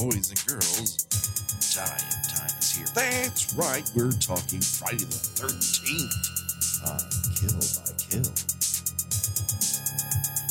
boys and girls, dying time is here. That's right, we're talking Friday the 13th on uh, Kill by Kill.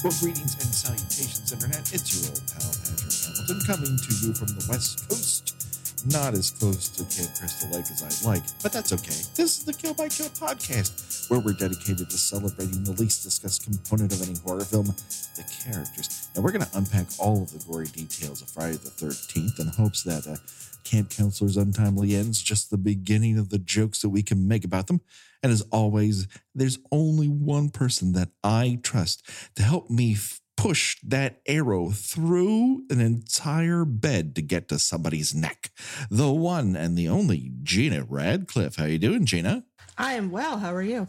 Well, greetings and salutations, Internet. It's your old pal, Patrick Hamilton, coming to you from the West Coast. Not as close to Camp Crystal Lake as I'd like, but that's okay. This is the Kill by Kill podcast, where we're dedicated to celebrating the least discussed component of any horror film, the characters. And we're going to unpack all of the gory details of Friday the 13th in hopes that uh, Camp Counselor's untimely ends just the beginning of the jokes that we can make about them. And as always, there's only one person that I trust to help me f- push that arrow through an entire bed to get to somebody's neck. The one and the only Gina Radcliffe. How you doing, Gina? I am well. How are you?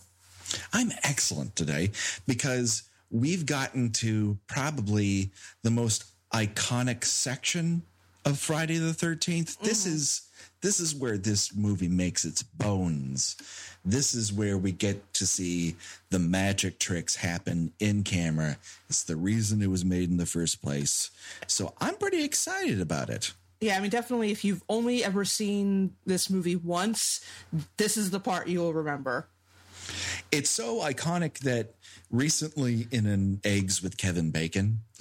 I'm excellent today because we've gotten to probably the most iconic section of Friday the 13th. This mm-hmm. is this is where this movie makes its bones. This is where we get to see the magic tricks happen in camera. It's the reason it was made in the first place. So I'm pretty excited about it. Yeah, I mean, definitely. If you've only ever seen this movie once, this is the part you will remember. It's so iconic that recently in an Eggs with Kevin Bacon,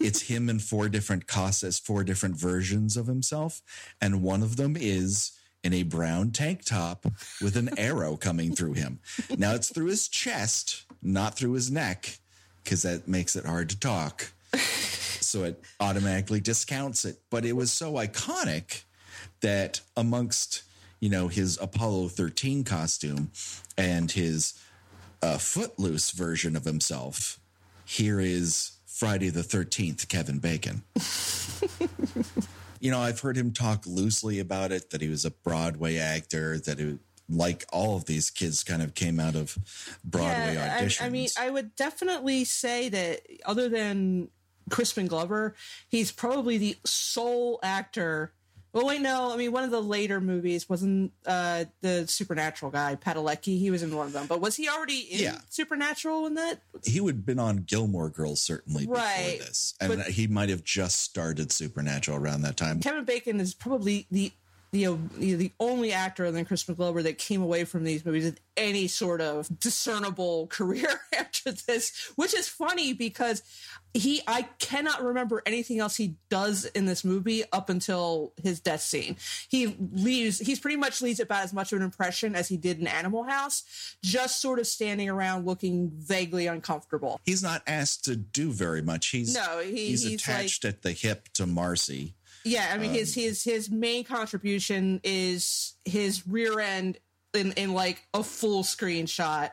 it's him in four different costs as four different versions of himself. And one of them is in a brown tank top with an arrow coming through him. Now it's through his chest, not through his neck, because that makes it hard to talk. So it automatically discounts it. But it was so iconic that amongst, you know, his Apollo 13 costume and his uh, footloose version of himself, here is Friday the 13th, Kevin Bacon. you know, I've heard him talk loosely about it, that he was a Broadway actor, that it, like all of these kids kind of came out of Broadway yeah, auditions. I, I mean, I would definitely say that other than Crispin Glover, he's probably the sole actor. Well, wait, no. I mean, one of the later movies wasn't uh, the Supernatural guy, Padalecki. He was in one of them, but was he already in Yeah. Supernatural in that? he would have been on Gilmore Girls certainly Right, before this, and but- he might have just started Supernatural around that time. Kevin Bacon is probably the you uh, know the- the only actor other than Crispin Glover that came away from these movies with any sort of discernible career after this, which is funny because he I cannot remember anything else he does in this movie up until his death scene. He leaves he's pretty much leaves about as much of an impression as he did in Animal House, just sort of standing around looking vaguely uncomfortable. He's not asked to do very much. He's No, he- he's, he's attached at the hip to Marcy. Yeah, I mean his um, his his main contribution is his rear end in in like a full screen shot.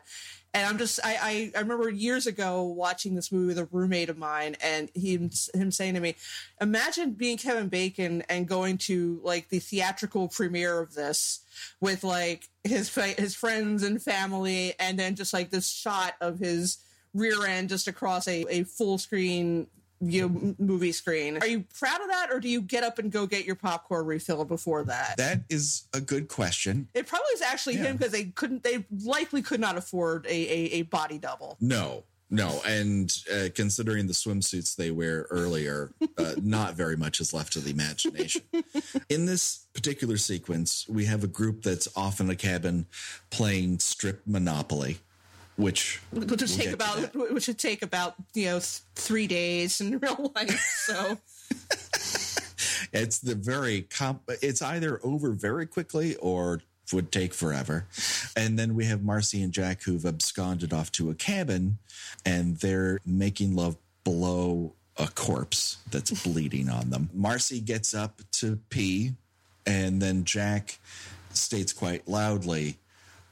And I'm just I, I I remember years ago watching this movie with a roommate of mine and him him saying to me, "Imagine being Kevin Bacon and going to like the theatrical premiere of this with like his his friends and family and then just like this shot of his rear end just across a, a full screen you movie screen. Are you proud of that, or do you get up and go get your popcorn refill before that? That is a good question. it probably is actually Yeah. him because they couldn't. They likely could not afford a, a, a body double. No, no, and uh, considering the swimsuits they wear earlier, uh, not very much is left to the imagination. In this particular sequence, we have a group that's off in a cabin playing strip Monopoly, which Which would we'll take about which would take about you know th- three days in real life. So It's the very comp. It's either over very quickly or would take forever. And then we have Marcy and Jack who've absconded off to a cabin, and they're making love below a corpse that's bleeding on them. Marcy gets up to pee, and then Jack states quite loudly.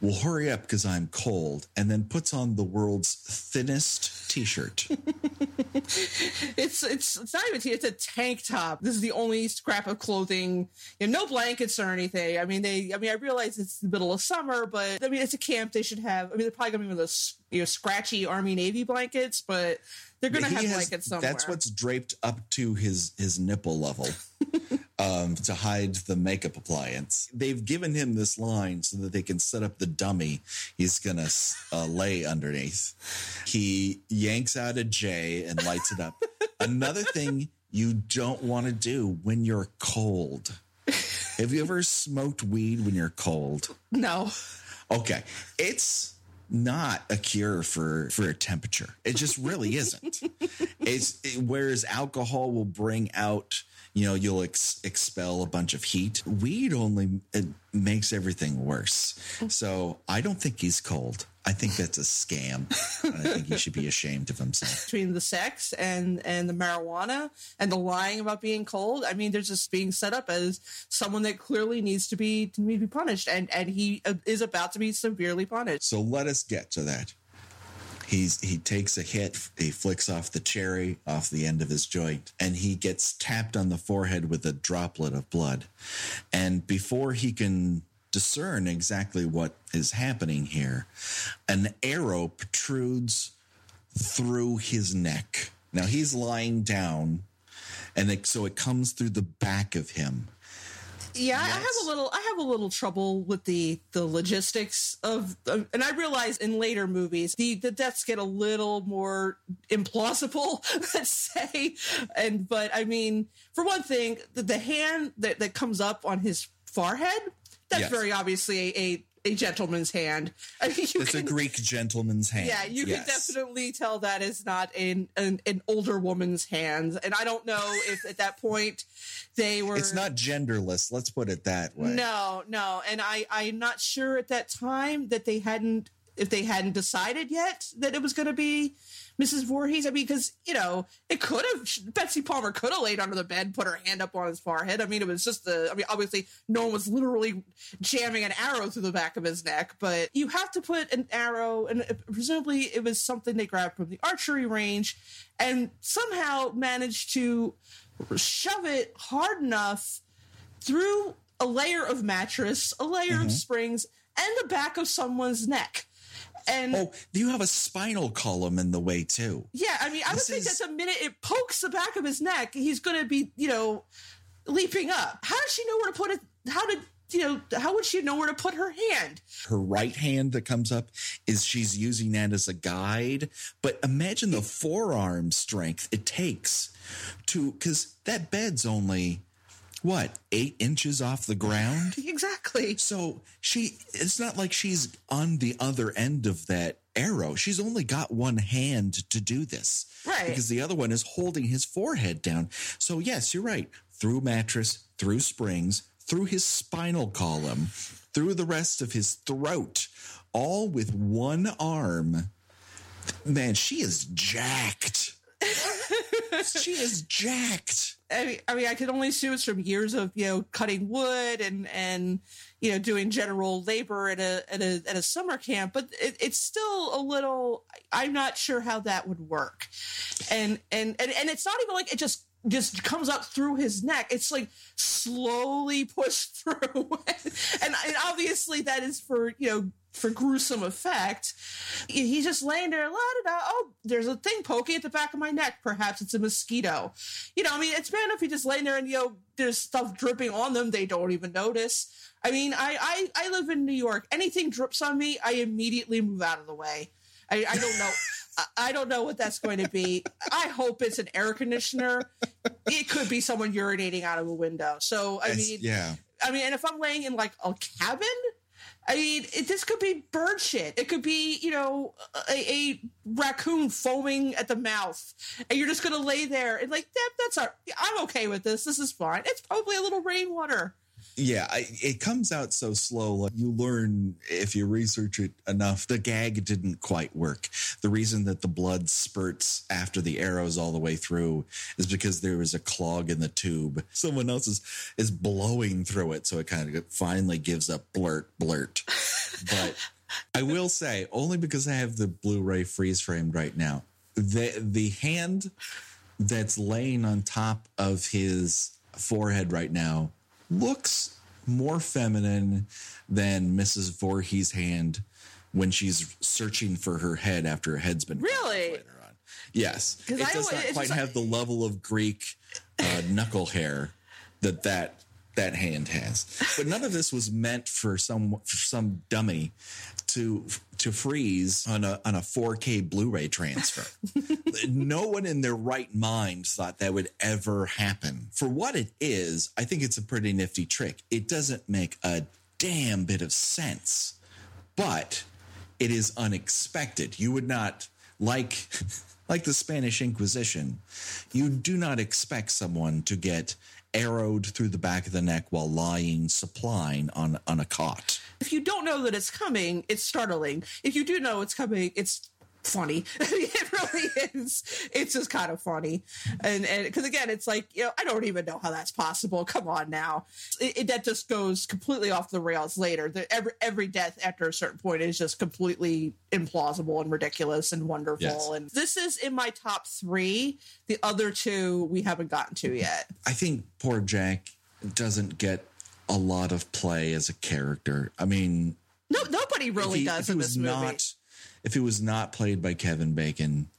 Well, hurry up because I'm cold, and then puts on the world's thinnest t shirt. it's it's it's not even t- it's a tank top. This is the only scrap of clothing. You know, no blankets or anything. I mean, they. I mean, I realize it's the middle of summer, but I mean, it's a camp. They should have. I mean, they're probably gonna be of those you know scratchy Army Navy blankets, but they're gonna He have has- blankets somewhere. That's what's draped up to his his nipple level um, to hide the makeup appliance. They've given him this line so that they can set up the dummy he's gonna uh, lay underneath. He yanks out a J and lights it up. Another thing you don't want to do when you're cold. Have you ever smoked weed when you're cold? No. Okay. It's not a cure for for a temperature. It just really isn't. It's it, whereas alcohol will bring out, you know, you'll ex- expel a bunch of heat. Weed only it makes everything worse. So I don't think he's cold. I think that's a scam. I think he should be ashamed of himself. between the sex and and the marijuana and the lying about being cold. I mean, they're just being set up as someone that clearly needs to be to be punished, and and he uh, is about to be severely punished. So let us get to that. He's he takes a hit, he flicks off the cherry off the end of his joint, and he gets tapped on the forehead with a droplet of blood. And before he can discern exactly what is happening here, an arrow protrudes through his neck. Now he's lying down, and it, so it comes through the back of him. Yeah, I have a little I have a little trouble with the the logistics of, of and I realize in later movies the the deaths get a little more implausible, let's say. And but I mean, for one thing, the, the hand that that comes up on his forehead, that's Yes. very obviously a, a a gentleman's hand. I mean, It's a Greek gentleman's hand. yeah, you Yes. can definitely tell that is not an, an an older woman's hands. And I don't know if at that point they were It's not genderless. Let's put it that way. no, no, and I I'm not sure at that time that they hadn't if they hadn't decided yet that it was going to be Mrs. Voorhees. I mean, because you know it could have Betsy Palmer could have laid under the bed, put her hand up on his forehead. I mean, it was just the. I mean, obviously, no one was literally jamming an arrow through the back of his neck, but you have to put an arrow, and presumably it was something they grabbed from the archery range, and somehow managed to shove it hard enough through a layer of mattress, a layer Mm-hmm. of springs, and the back of someone's neck. And Oh, do you have a spinal column in the way too. yeah, I mean, I would This think is- that the minute it pokes the back of his neck, he's going to be, you know, leaping up. How does she know where to put it? How did, you know, how would she know where to put her hand? Her right hand that comes up is she's using that as a guide. But imagine the forearm strength it takes to because that bed's only what eight inches off the ground. Exactly. So she, it's not like she's on the other end of that arrow. She's only got one hand to do this. Right. Because the other one is holding his forehead down. So, yes, you're right. Through mattress, through springs, through his spinal column, through the rest of his throat, all with one arm. Man, she is jacked. she is jacked. I mean, I mean, I could only assume it's from years of you know cutting wood and and you know doing general labor at a at a at a summer camp, but it, it's still a little. I'm not sure how that would work, and and and and it's not even like it just just comes up through his neck. It's like slowly pushed through, and, and obviously that is for you know for gruesome effect. He's just laying there, la da da. Oh, there's a thing poking at the back of my neck. Perhaps it's a mosquito. You know, I mean, it's bad enough he just laying there and you know there's stuff dripping on them. They don't even notice. I mean, I I, I live in New York. Anything drips on me, I immediately move out of the way. I, I don't know. I- don't know what that's going to be. I hope it's an air conditioner. It could be someone urinating out of a window. So I mean, yeah. I mean, and if I'm laying in like a cabin, I mean, it, this could be bird shit. It could be, you know, a, a raccoon foaming at the mouth, and you're just gonna lay there and like that. That's our. I'm okay with this. This is fine. It's probably a little rainwater. Yeah, I, it comes out so slow. Like you learn if you research it enough, the gag didn't quite work. The reason that the blood spurts after the arrows all the way through is because there was a clog in the tube. Someone else is is blowing through it, so it kind of finally gives up blurt blurt. But I will say, only because I have the Blu-ray freeze framed right now, the the hand that's laying on top of his forehead right now looks more feminine than Mrs. Voorhees' hand when she's searching for her head after her head's been Really? later on. Yes, it I does not quite just- have the level of Greek uh, knuckle hair that that that hand has. But none of this was meant for some for some dummy to to freeze on a on a 4K Blu-ray transfer. no one in their right mind thought that would ever happen. For what it is, I think it's a pretty nifty trick. It doesn't make a damn bit of sense, but it is unexpected. You would not like like the Spanish Inquisition. You do not expect someone to get arrowed through the back of the neck while lying supine on on a cot. If you don't know that it's coming, it's startling. If you do know it's coming, it's funny. it really is. It's just kind of funny, and and because again, it's like you know I don't even know how that's possible. Come on now, it, it, that just goes completely off the rails later. The, every every death after a certain point is just completely implausible and ridiculous and wonderful. Yes. And this is in my top three. The other two we haven't gotten to yet. I think poor Jack doesn't get a lot of play as a character. I mean, no, nobody really he, does in this movie. Not, if it was not played by Kevin Bacon,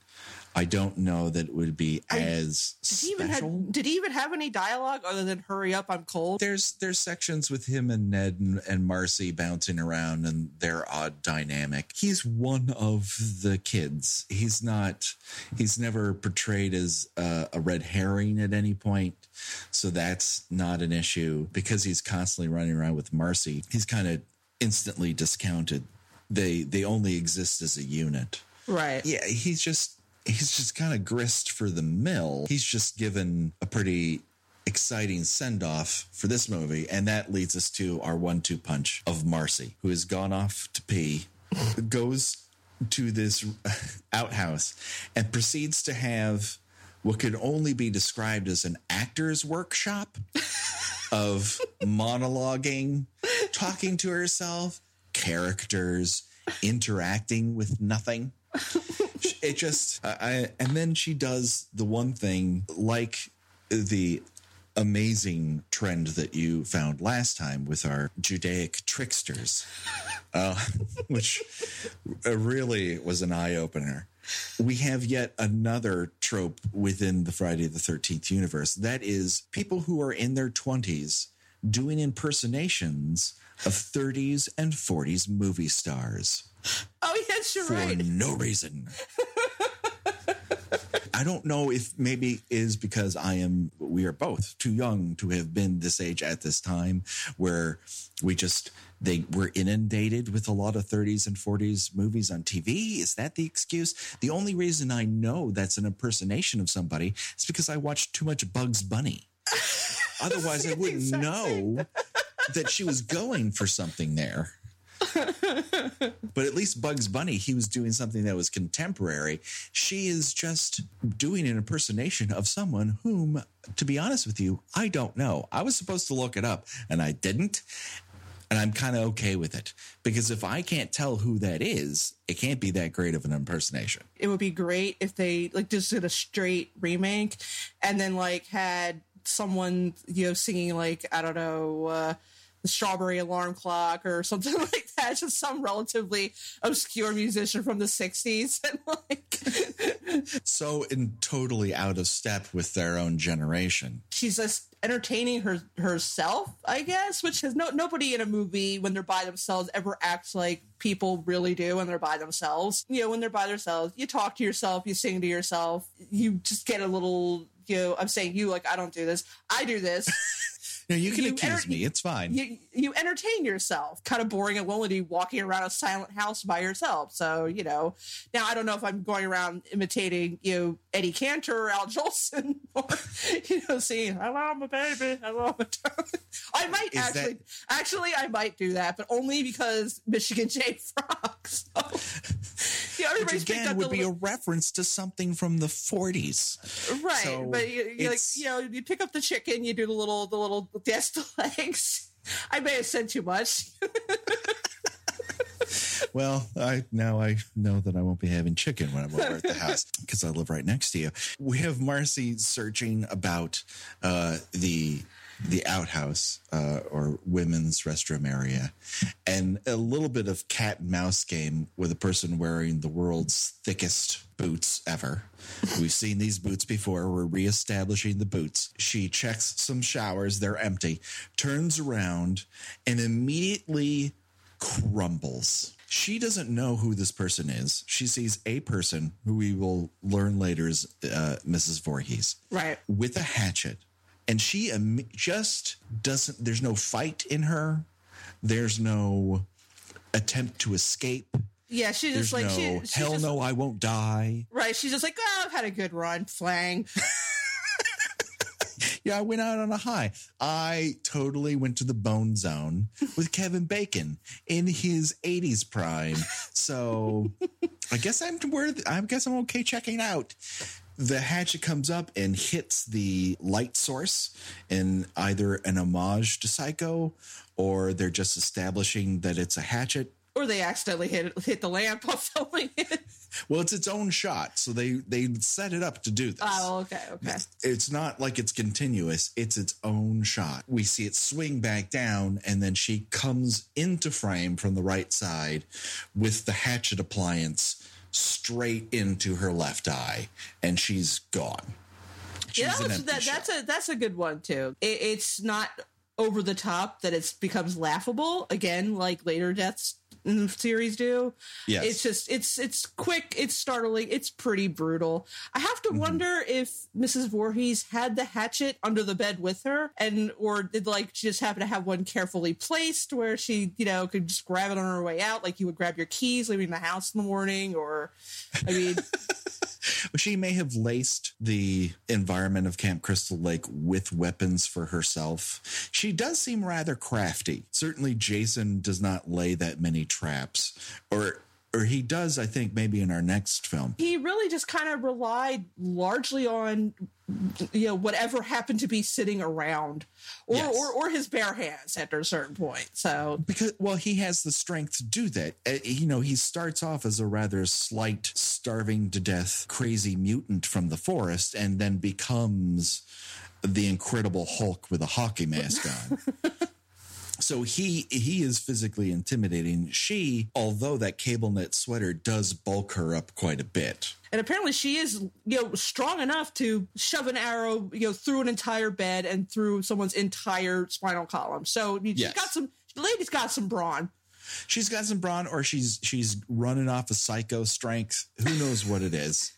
I don't know that it would be I, as did he even have, did he even have any dialogue other than "Hurry up, I'm cold"? There's there's sections with him and Ned and, and Marcy bouncing around and their odd dynamic. He's one of the kids. He's not. He's never portrayed as a, a red herring at any point, so that's not an issue because he's constantly running around with Marcy. He's kind of instantly discounted they they only exist as a unit. Right. Yeah, he's just he's just kind of grist for the mill. He's just given a pretty exciting send off for this movie, and that leads us to our one two punch of Marcy, who has gone off to pee, goes to this outhouse, and proceeds to have what could only be described as an actor's workshop of monologuing, talking to herself, characters interacting with nothing. it just, I, and then she does the one thing like the amazing trend that you found last time with our Judaic tricksters, uh, which really was an eye opener. We have yet another trope within the Friday the 13th universe. That is people who are in their 20s doing impersonations of 30s and 40s movie stars. Oh, yes, you're for right. For no reason. I don't know if maybe is because I am we are both too young to have been this age at this time where we just they were inundated with a lot of 30s and 40s movies on TV. Is that the excuse? The only reason I know that's an impersonation of somebody is because I watched too much Bugs Bunny. Otherwise, I wouldn't exactly. know that she was going for something there. but at least Bugs Bunny, he was doing something that was contemporary. She is just doing an impersonation of someone whom, to be honest with you, I don't know. I was supposed to look it up and I didn't. And I'm kind of okay with it because if I can't tell who that is, it can't be that great of an impersonation. It would be great if they like just did a straight remake and then like had someone, you know, singing like, I don't know, uh, the strawberry alarm clock or something like that. Just some relatively obscure musician from the 60s and like so in totally out of step with their own generation. She's just entertaining her herself i guess which has no nobody in a movie when they're by themselves ever acts like people really do when they're by themselves. You know when they're by themselves you talk to yourself you sing to yourself you just get a little you know i'm saying you like i don't do this. I do this No, you can you accuse enter- me. It's fine. You you entertain yourself. Kind of boring and lonely walking around a silent house by yourself. So you know. Now I don't know if I'm going around imitating you know Eddie Cantor or Al Jolson or you know saying "Hello, my baby, hello, my darling." I might Is actually that- actually I might do that, but only because Michigan J Frog. So, you know, Which again would be little- a reference to something from the 40s, right? So but you, like you know you pick up the chicken, you do the little the little the legs. I may have said too much. well, I now I know that I won't be having chicken when I'm over at the house because I live right next to you. We have Marcy searching about uh, the the outhouse uh, or women's restroom area, and a little bit of cat and mouse game with a person wearing the world's thickest boots ever. We've seen these boots before. We're reestablishing the boots. She checks some showers, they're empty, turns around, and immediately crumbles. She doesn't know who this person is. She sees a person who we will learn later is uh, Mrs. Voorhees Right. with a hatchet, and she im- just doesn't. There's no fight in her. There's no attempt to escape. Yeah, she's There's just like no she, hell just, no, I won't die. Right. She's just like, oh, I've had a good run, flang. Yeah, I went out on a high. I totally went to the bone zone with Kevin Bacon in his 80s prime. So I guess I'm worth I guess I'm okay checking out. The hatchet comes up and hits the light source in either an homage to Psycho or they're just establishing that it's a hatchet. Or they accidentally hit hit the lamp while filming it. Well, it's its own shot, so they they set it up to do this. Oh, okay, okay. it's not like it's continuous it's its own shot we see it swing back down and then she comes into frame from the right side with the hatchet appliance straight into her left eye and she's gone she's yeah, that's, empty that, that's a that's a good one too. It, it's not over the top that it becomes laughable again, like later deaths in the series do. Yes. It's just it's it's quick, it's startling, it's pretty brutal. I have Mm-hmm. to wonder if Mrs. Voorhees had the hatchet under the bed with her, and or did like she just happen to have one carefully placed where she you know could just grab it on her way out, like you would grab your keys leaving the house in the morning, or I mean. she may have laced the environment of Camp Crystal Lake with weapons for herself. She does seem rather crafty. Certainly, Jason does not lay that many traps, or or he does. I think maybe in our next film. he really just kind of relied largely on you know whatever happened to be sitting around or Yes. or, or his bare hands after a certain point so. Because well he has the strength to do that. Uh, you know he starts off as a rather slight starving to death crazy mutant from the forest and then becomes the incredible hulk with a hockey mask on so he he is physically intimidating. She although that cable knit sweater does bulk her up quite a bit. And apparently she is you know strong enough to shove an arrow you know through an entire bed and through someone's entire spinal column. So she's Yes. got some the lady's got some brawn. She's got some brawn or she's she's running off a psycho strength. Who knows what it is?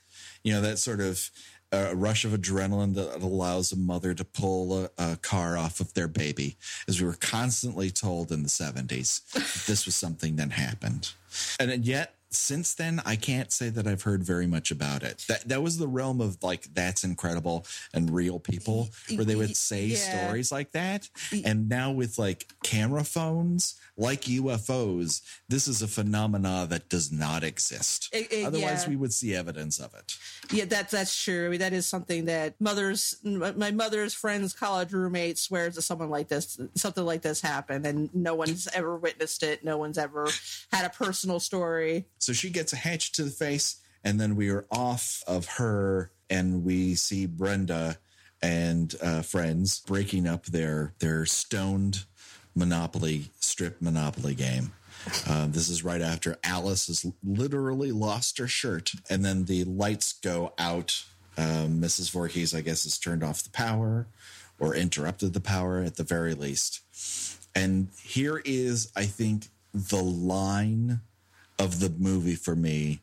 You know that sort of uh, rush of adrenaline that allows a mother to pull a, a car off of their baby. As we were constantly told in the 70s this was something that happened. And yet since then i can't say that i've heard very much about it that that was the realm of like that's incredible and real people where they would say Yeah. stories like that and now with like camera phones like ufos this is a phenomena that does not exist It- it- otherwise yeah. we would see evidence of it Yeah, that that's true. I mean, that is something that mothers, my mother's friends, college roommate swears that someone like this, something like this happened, and no one's ever witnessed it. No one's ever had a personal story. So she gets a hatchet to the face, and then we are off of her, and we see Brenda and uh, friends breaking up their their stoned Monopoly strip Monopoly game. Uh, this is right after Alice has literally lost her shirt, and then the lights go out. Um, Mrs. Voorhees, I guess, has turned off the power or interrupted the power at the very least. And here is, I think, the line of the movie for me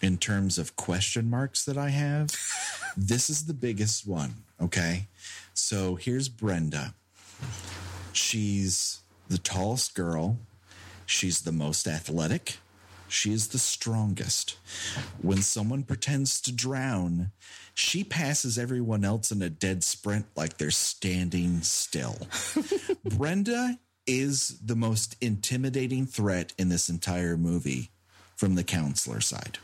in terms of question marks that I have. this is the biggest one. Okay. So here's Brenda. She's the tallest girl. She's the most athletic. She is the strongest. When someone pretends to drown, she passes everyone else in a dead sprint like they're standing still. Brenda is the most intimidating threat in this entire movie from the counselor side.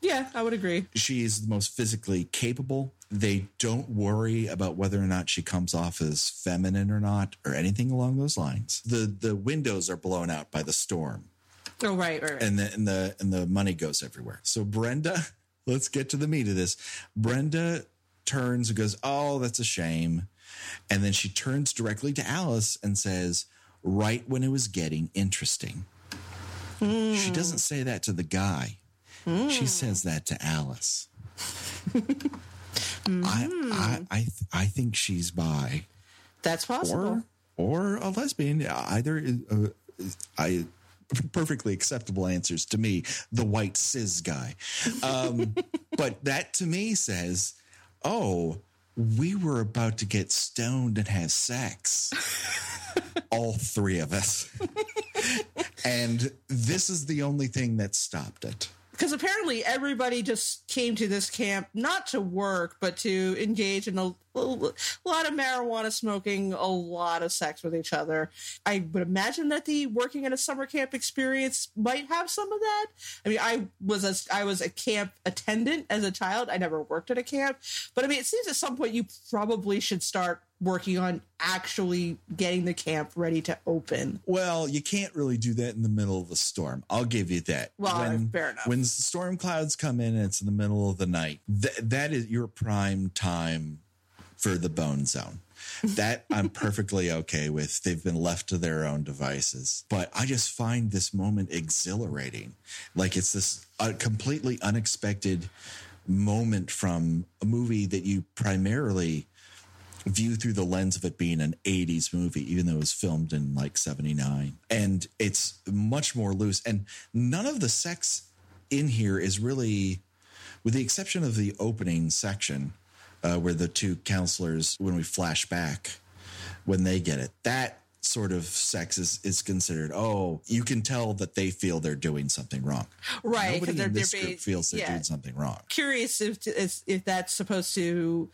Yeah, I would agree. She is the most physically capable. They don't worry about whether or not she comes off as feminine or not or anything along those lines. The the windows are blown out by the storm Oh, right, right, right. and the and the and the money goes everywhere. So Brenda, let's get to the meat of this. Brenda turns and goes, "Oh, that's a shame," and then she turns directly to Alice and says, "Right when it was getting interesting." She doesn't say that to the guy. She says that to Alice. I, I I th- I think she's bi That's possible. or or a lesbian. Either uh, I perfectly acceptable answers to me, the white cis guy. Um, but that to me says, oh, we were about to get stoned and have sex. All three of us. and this is the only thing that stopped it. Because apparently everybody just came to this camp not to work but to engage in a, a, lot of marijuana smoking a lot of sex with each other. I would imagine that the working at a summer camp experience might have some of that. I mean i was a i was a camp attendant as a child. I never worked at a camp. But i mean it seems at some point you probably should start working on actually getting the camp ready to open. Well, you can't really do that in the middle of a storm. I'll give you that. Well, when, fair enough. When storm clouds come in and it's in the middle of the night, th- that is your prime time for the bone zone. That I'm perfectly okay with. They've been left to their own devices. But I just find this moment exhilarating. Like it's this uh, completely unexpected moment from a movie that you primarily view through the lens of it being an 80s movie, even though it was filmed in like 79. And it's much more loose. And none of the sex in here is really, with the exception of the opening section, uh, where the two counselors, when we flash back, when they get it, that sort of sex is, is considered oh you can tell that they feel they're doing something wrong right because in this group feels they're yeah. doing something wrong curious if if that's supposed to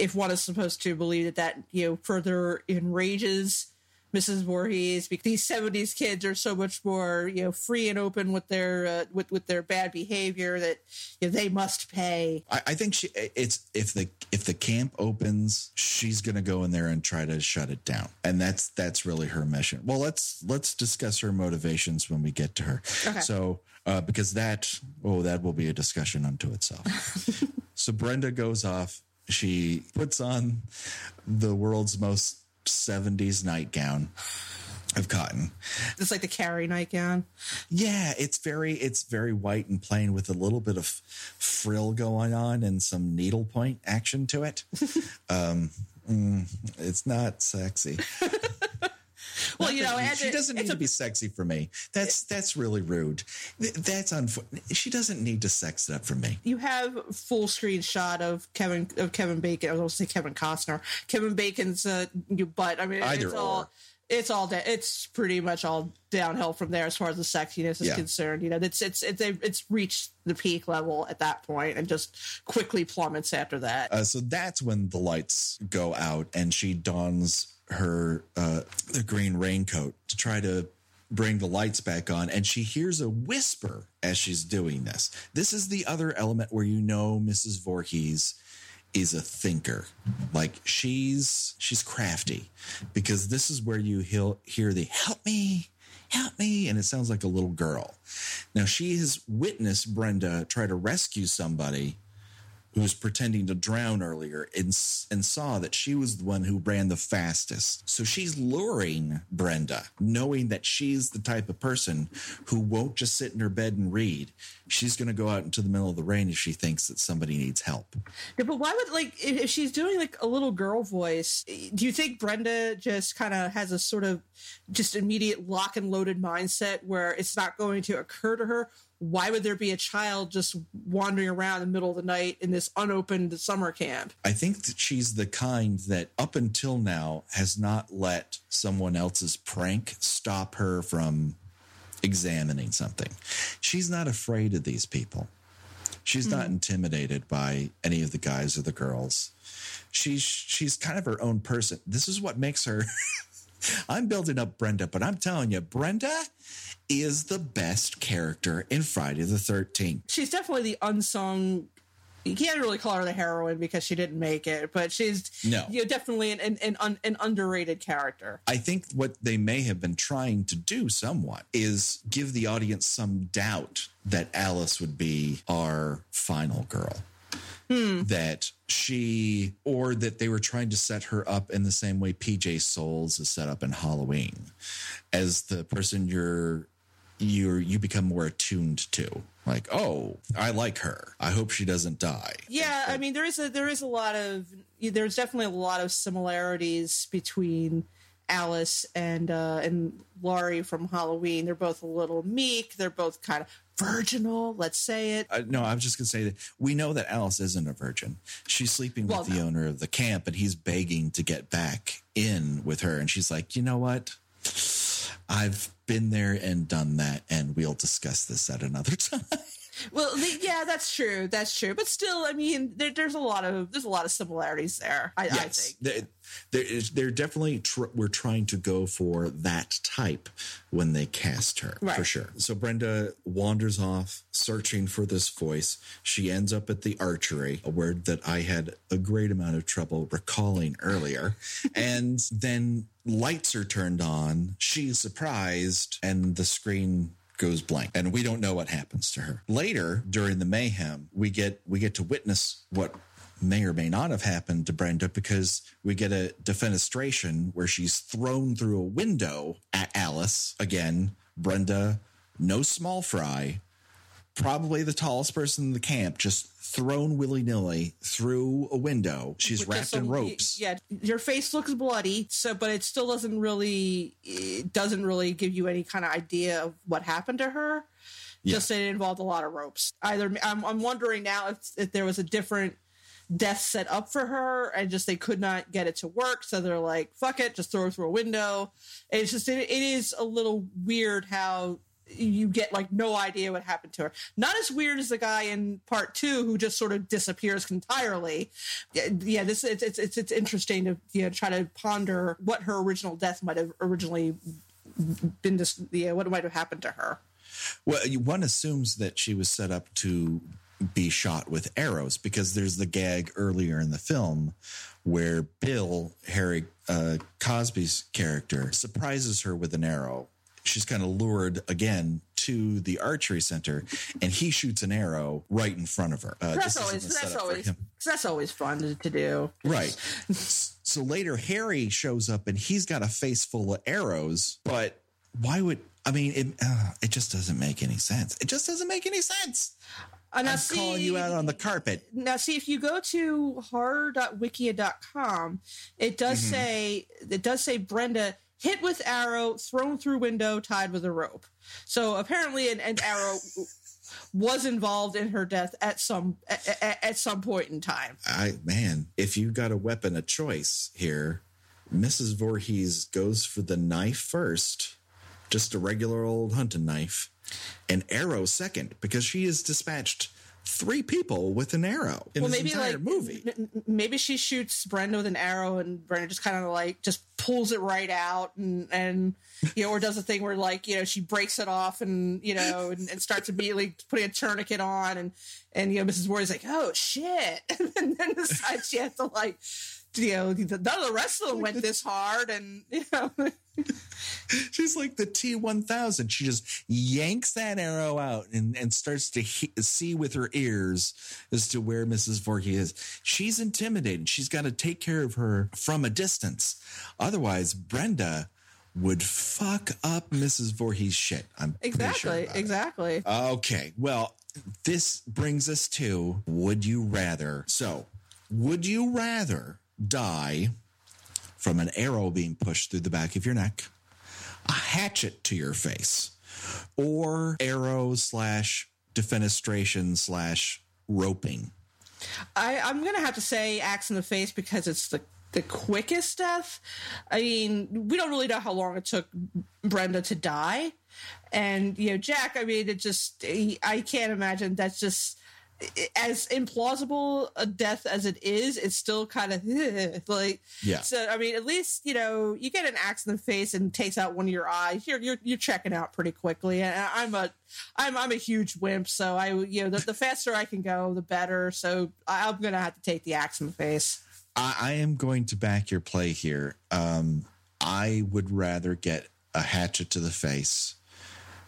if one is supposed to believe that that you know further enrages Mrs. Voorhees because these seventies kids are so much more you know free and open with their uh, with with their bad behavior that you know, they must pay. I, I, think she it's if the if the camp opens, she's going to go in there and try to shut it down, and that's that's really her mission. Well, let's let's discuss her motivations when we get to her. Okay. So uh, because that oh that will be a discussion unto itself. so Brenda goes off she puts on the world's most 70s nightgown of cotton. It's like the Carrie nightgown. Yeah, it's very it's very white and plain with a little bit of frill going on and some needlepoint action to it. um, mm, it's not sexy. well, you know, she doesn't need a, to be sexy for me. That's that's really rude. That's unfortunate. She doesn't need to sex it up for me. You have full screen shot of Kevin of Kevin Bacon. I was going to say Kevin Costner. Kevin Bacon's uh, butt. I mean, Either it's or. all it's all da- it's pretty much all downhill from there as far as the sexiness is yeah. concerned. You know, it's it's it's it's reached the peak level at that point and just quickly plummets after that. Uh, so that's when the lights go out and she dons her uh, the green raincoat to try to bring the lights back on and she hears a whisper as she's doing this. This is the other element where you know mrs Voorhees is a thinker. Like she's she's crafty because this is where you hear the help me help me and it sounds like a little girl. Now she has witnessed brenda try to rescue somebody who was pretending to drown earlier and, and saw that she was the one who ran the fastest. So she's luring Brenda, knowing that she's the type of person who won't just sit in her bed and read. She's going to go out into the middle of the rain if she thinks that somebody needs help. Yeah, but why would, like, if she's doing like a little girl voice, eh, do you think Brenda just kind of has a sort of just immediate lock and loaded mindset where it's not going to occur to her? why would there be a child just wandering around in the middle of the night in this unopened summer camp? I think that she's the kind that up until now has not let someone else's prank stop her from examining something. She's not afraid of these people. She's mm-hmm. not intimidated by any of the guys or the girls. She's she's kind of her own person. This is what makes her I'm building up Brenda, but I'm telling you, Brenda is the best character in Friday the 13th. She's definitely the unsung you can't really call her the heroine because she didn't make it, but she's no, you know, definitely an, an, an, an, underrated character. I think what they may have been trying to do somewhat is give the audience some doubt that Alice would be our final girl. Hmm. That she, or that they were trying to set her up in the same way PJ Soles is set up in Halloween as the person you're you you become more attuned to like oh i like her i hope she doesn't die yeah i mean there is a there is a lot of there's definitely a lot of similarities between Alice and uh, and Laurie from Halloween. They're both a little meek. They're both kind of virginal. Let's say it. Uh, no, I was just gonna say that we know that Alice isn't a virgin. She's sleeping with Well, the no. owner of the camp, and he's begging to get back in with her. And she's like, you know what? I've been there and done that, and we'll discuss this at another time. Well, the, yeah, that's true. That's true. But still, I mean, there, there's a lot of there's a lot of similarities there. I, I think. There, is, they're definitely tr- we're trying to go for that type when they cast her for sure. So Brenda wanders off searching for this voice. She ends up at the archery, a word that I had a great amount of trouble recalling earlier. and then lights are turned on. She's surprised, and the screen goes blank and we don't know what happens to her later during the mayhem we get we get to witness what may or may not have happened to Brenda because we get a defenestration where she's thrown through a window at Alice. Again, Brenda, no small fry, probably the tallest person in the camp, just thrown willy nilly through a window. She's With wrapped in ropes. Yeah, your face looks bloody, so but it still doesn't really it doesn't really give you any kind of idea of what happened to her. Yeah. Just that it involved a lot of ropes. Either I'm, I'm wondering now if, if there was a different death set up for her, and just they could not get it to work, so they're like, "Fuck it, just throw her through a window." And it's just it, it is a little weird how you get like no idea what happened to her. Not as weird as the guy in part two who just sort of disappears entirely. Yeah, this it's it's it's, it's interesting to you know try to ponder what her original death might have originally been. Dis- yeah, what might have happened to her. Well, one assumes that she was set up to be shot with arrows because there's the gag earlier in the film where Bill, Harry uh, Crosby's character, surprises her with an arrow. She's kind of lured again to the archery center, and he shoots an arrow right in front of her. Uh, That's always that's always that's always fun to, to do. Right. so later, Harry shows up and he's got a face full of arrows. But why would I mean? It, uh, it just doesn't make any sense. It just doesn't make any sense. Uh, now I'm see, calling you out on the carpet. now see if you go to horror.wikia.com it does Mm-hmm. say it does say brenda hit with arrow thrown through window tied with a rope so apparently an, an arrow was involved in her death at some at, at, some point in time I man, if you got a weapon of choice here, Mrs. Voorhees goes for the knife first, just a regular old hunting knife, and arrow second because she has dispatched three people with an arrow in well this maybe entire like movie. m- maybe she shoots brenda with an arrow and brenda just kind of like just pulls it right out and and you know or does a thing where like you know she breaks it off and you know and, and starts immediately putting a tourniquet on and and you know mrs ward is like oh shit. And then decides she has to like you know none of the rest of them went this hard and you know She's like the T one thousand. She just yanks that arrow out and, and starts to he- see with her ears as to where Mrs. Voorhees is. She's intimidated. She's got to take care of her from a distance. Otherwise, Brenda would fuck up Mrs. Voorhees' shit. I'm pretty sure exactly it. exactly Okay. Well, this brings us to would you rather? So, would you rather die from an arrow being pushed through the back of your neck, a hatchet to your face, or arrow slash defenestration slash roping? I, I'm gonna have to say axe in the face because it's the the quickest death. I mean, we don't really know how long it took Brenda to die, and you know, Jack. I mean, it just I can't imagine that's just as implausible a death as it is. It's still kind of like Yeah. So I mean, at least you know you get an axe in the face and takes out one of your eyes. You're you're, you're checking out pretty quickly. And I'm a I'm I'm a huge wimp, so I you know the, the faster I can go, the better. So I'm gonna have to take the axe in the face. I, I am going to back your play here. Um, I would rather get a hatchet to the face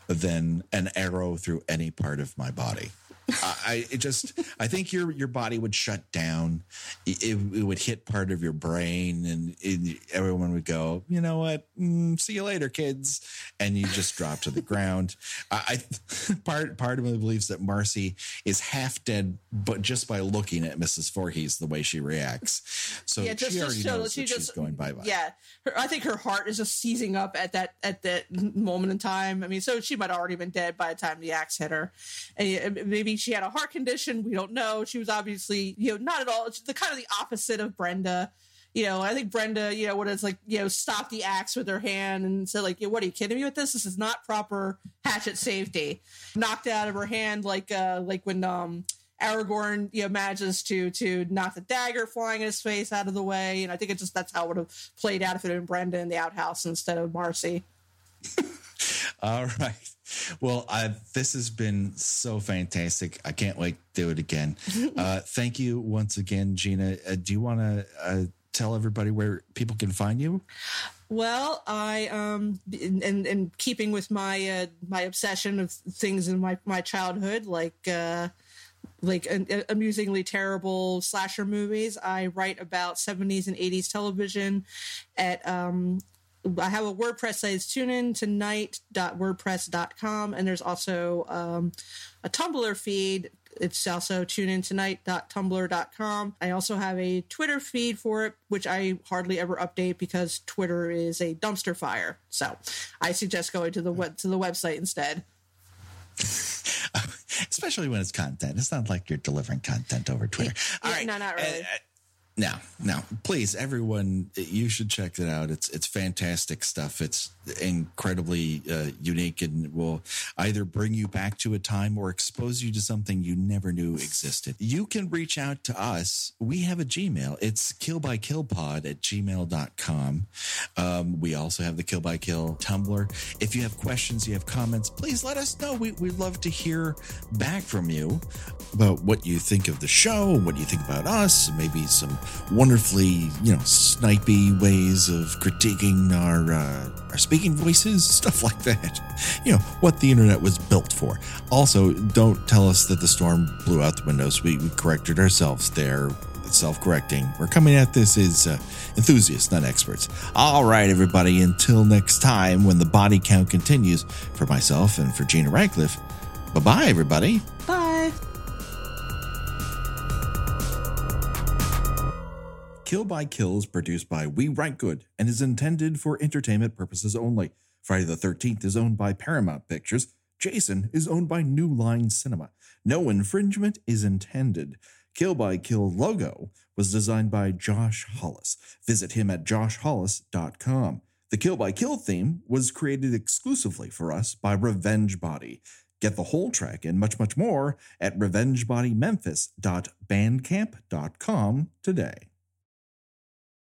than an arrow through any part of my body. I it just I think your your body would shut down. It, it would hit part of your brain, and it, everyone would go, you know what? Mm, see you later, kids, and you just drop to the ground. I, I part part of me believes that Marcy is half dead, but just by looking at Mrs. Voorhees, the way she reacts, so Yeah, just- she just already show- knows she that just- she's going bye bye. Yeah, her, I think her heart is just seizing up at that at that moment in time. I mean, so she might already been dead by the time the axe hit her, and uh, she had a heart condition. We don't know. She was obviously, you know, not at all. It's the kind of the opposite of Brenda. You know, I think Brenda, you know, would have like, you know, stopped the axe with her hand and said, like, "What are you kidding me with this? This is not proper hatchet safety." Knocked out of her hand, like, uh, like when um Aragorn, you know, manages to to knock the dagger flying in his face out of the way, and I think it just that's how it would have played out if it had been Brenda in the outhouse instead of Marcy. All right. Well, uh, this has been so fantastic. I can't wait to do it again. Uh, thank you once again, Gina. Uh, do you want to uh, tell everybody where people can find you? Well, I um in, in, in keeping with my uh, my obsession of things in my my childhood, like uh like uh, amusingly terrible slasher movies. I write about 70s and 80s television at um I have a WordPress site. It's tuneintonight.wordpress.com. And there's also um, a Tumblr feed. It's also tuneintonight.tumblr.com. I also have a Twitter feed for it, which I hardly ever update because Twitter is a dumpster fire. So I suggest going to the web, to the website instead. Especially when it's content. It's not like you're delivering content over Twitter. All right. no, not really. Uh, no, no. Please, everyone, you should check it out. It's it's fantastic stuff. It's incredibly uh, unique and will either bring you back to a time or expose you to something you never knew existed. You can reach out to us. We have a Gmail. It's killbykillpod at gmail.com. Um, we also have the Kill by Kill Tumblr. If you have questions, you have comments, please let us know. We, we'd love to hear back from you about what you think of the show, what you think about us, maybe some wonderfully, you know, snipey ways of critiquing our uh, our speaking voices, stuff like that. You know, what the internet was built for. Also, don't tell us that the storm blew out the windows. We, we corrected ourselves there. Self correcting. We're coming at this as uh, enthusiasts, not experts. All right, everybody, until next time when the body count continues, for myself and for Gina Radcliffe, bye bye, everybody. Bye. Kill by Kill is produced by We Write Good and is intended for entertainment purposes only. Friday the 13th is owned by Paramount Pictures. Jason is owned by New Line Cinema. No infringement is intended. Kill by Kill logo was designed by Josh Hollis. Visit him at joshhollis.com. The Kill by Kill theme was created exclusively for us by Revenge Body. Get the whole track and much, much more at revengebodymemphis.bandcamp.com today.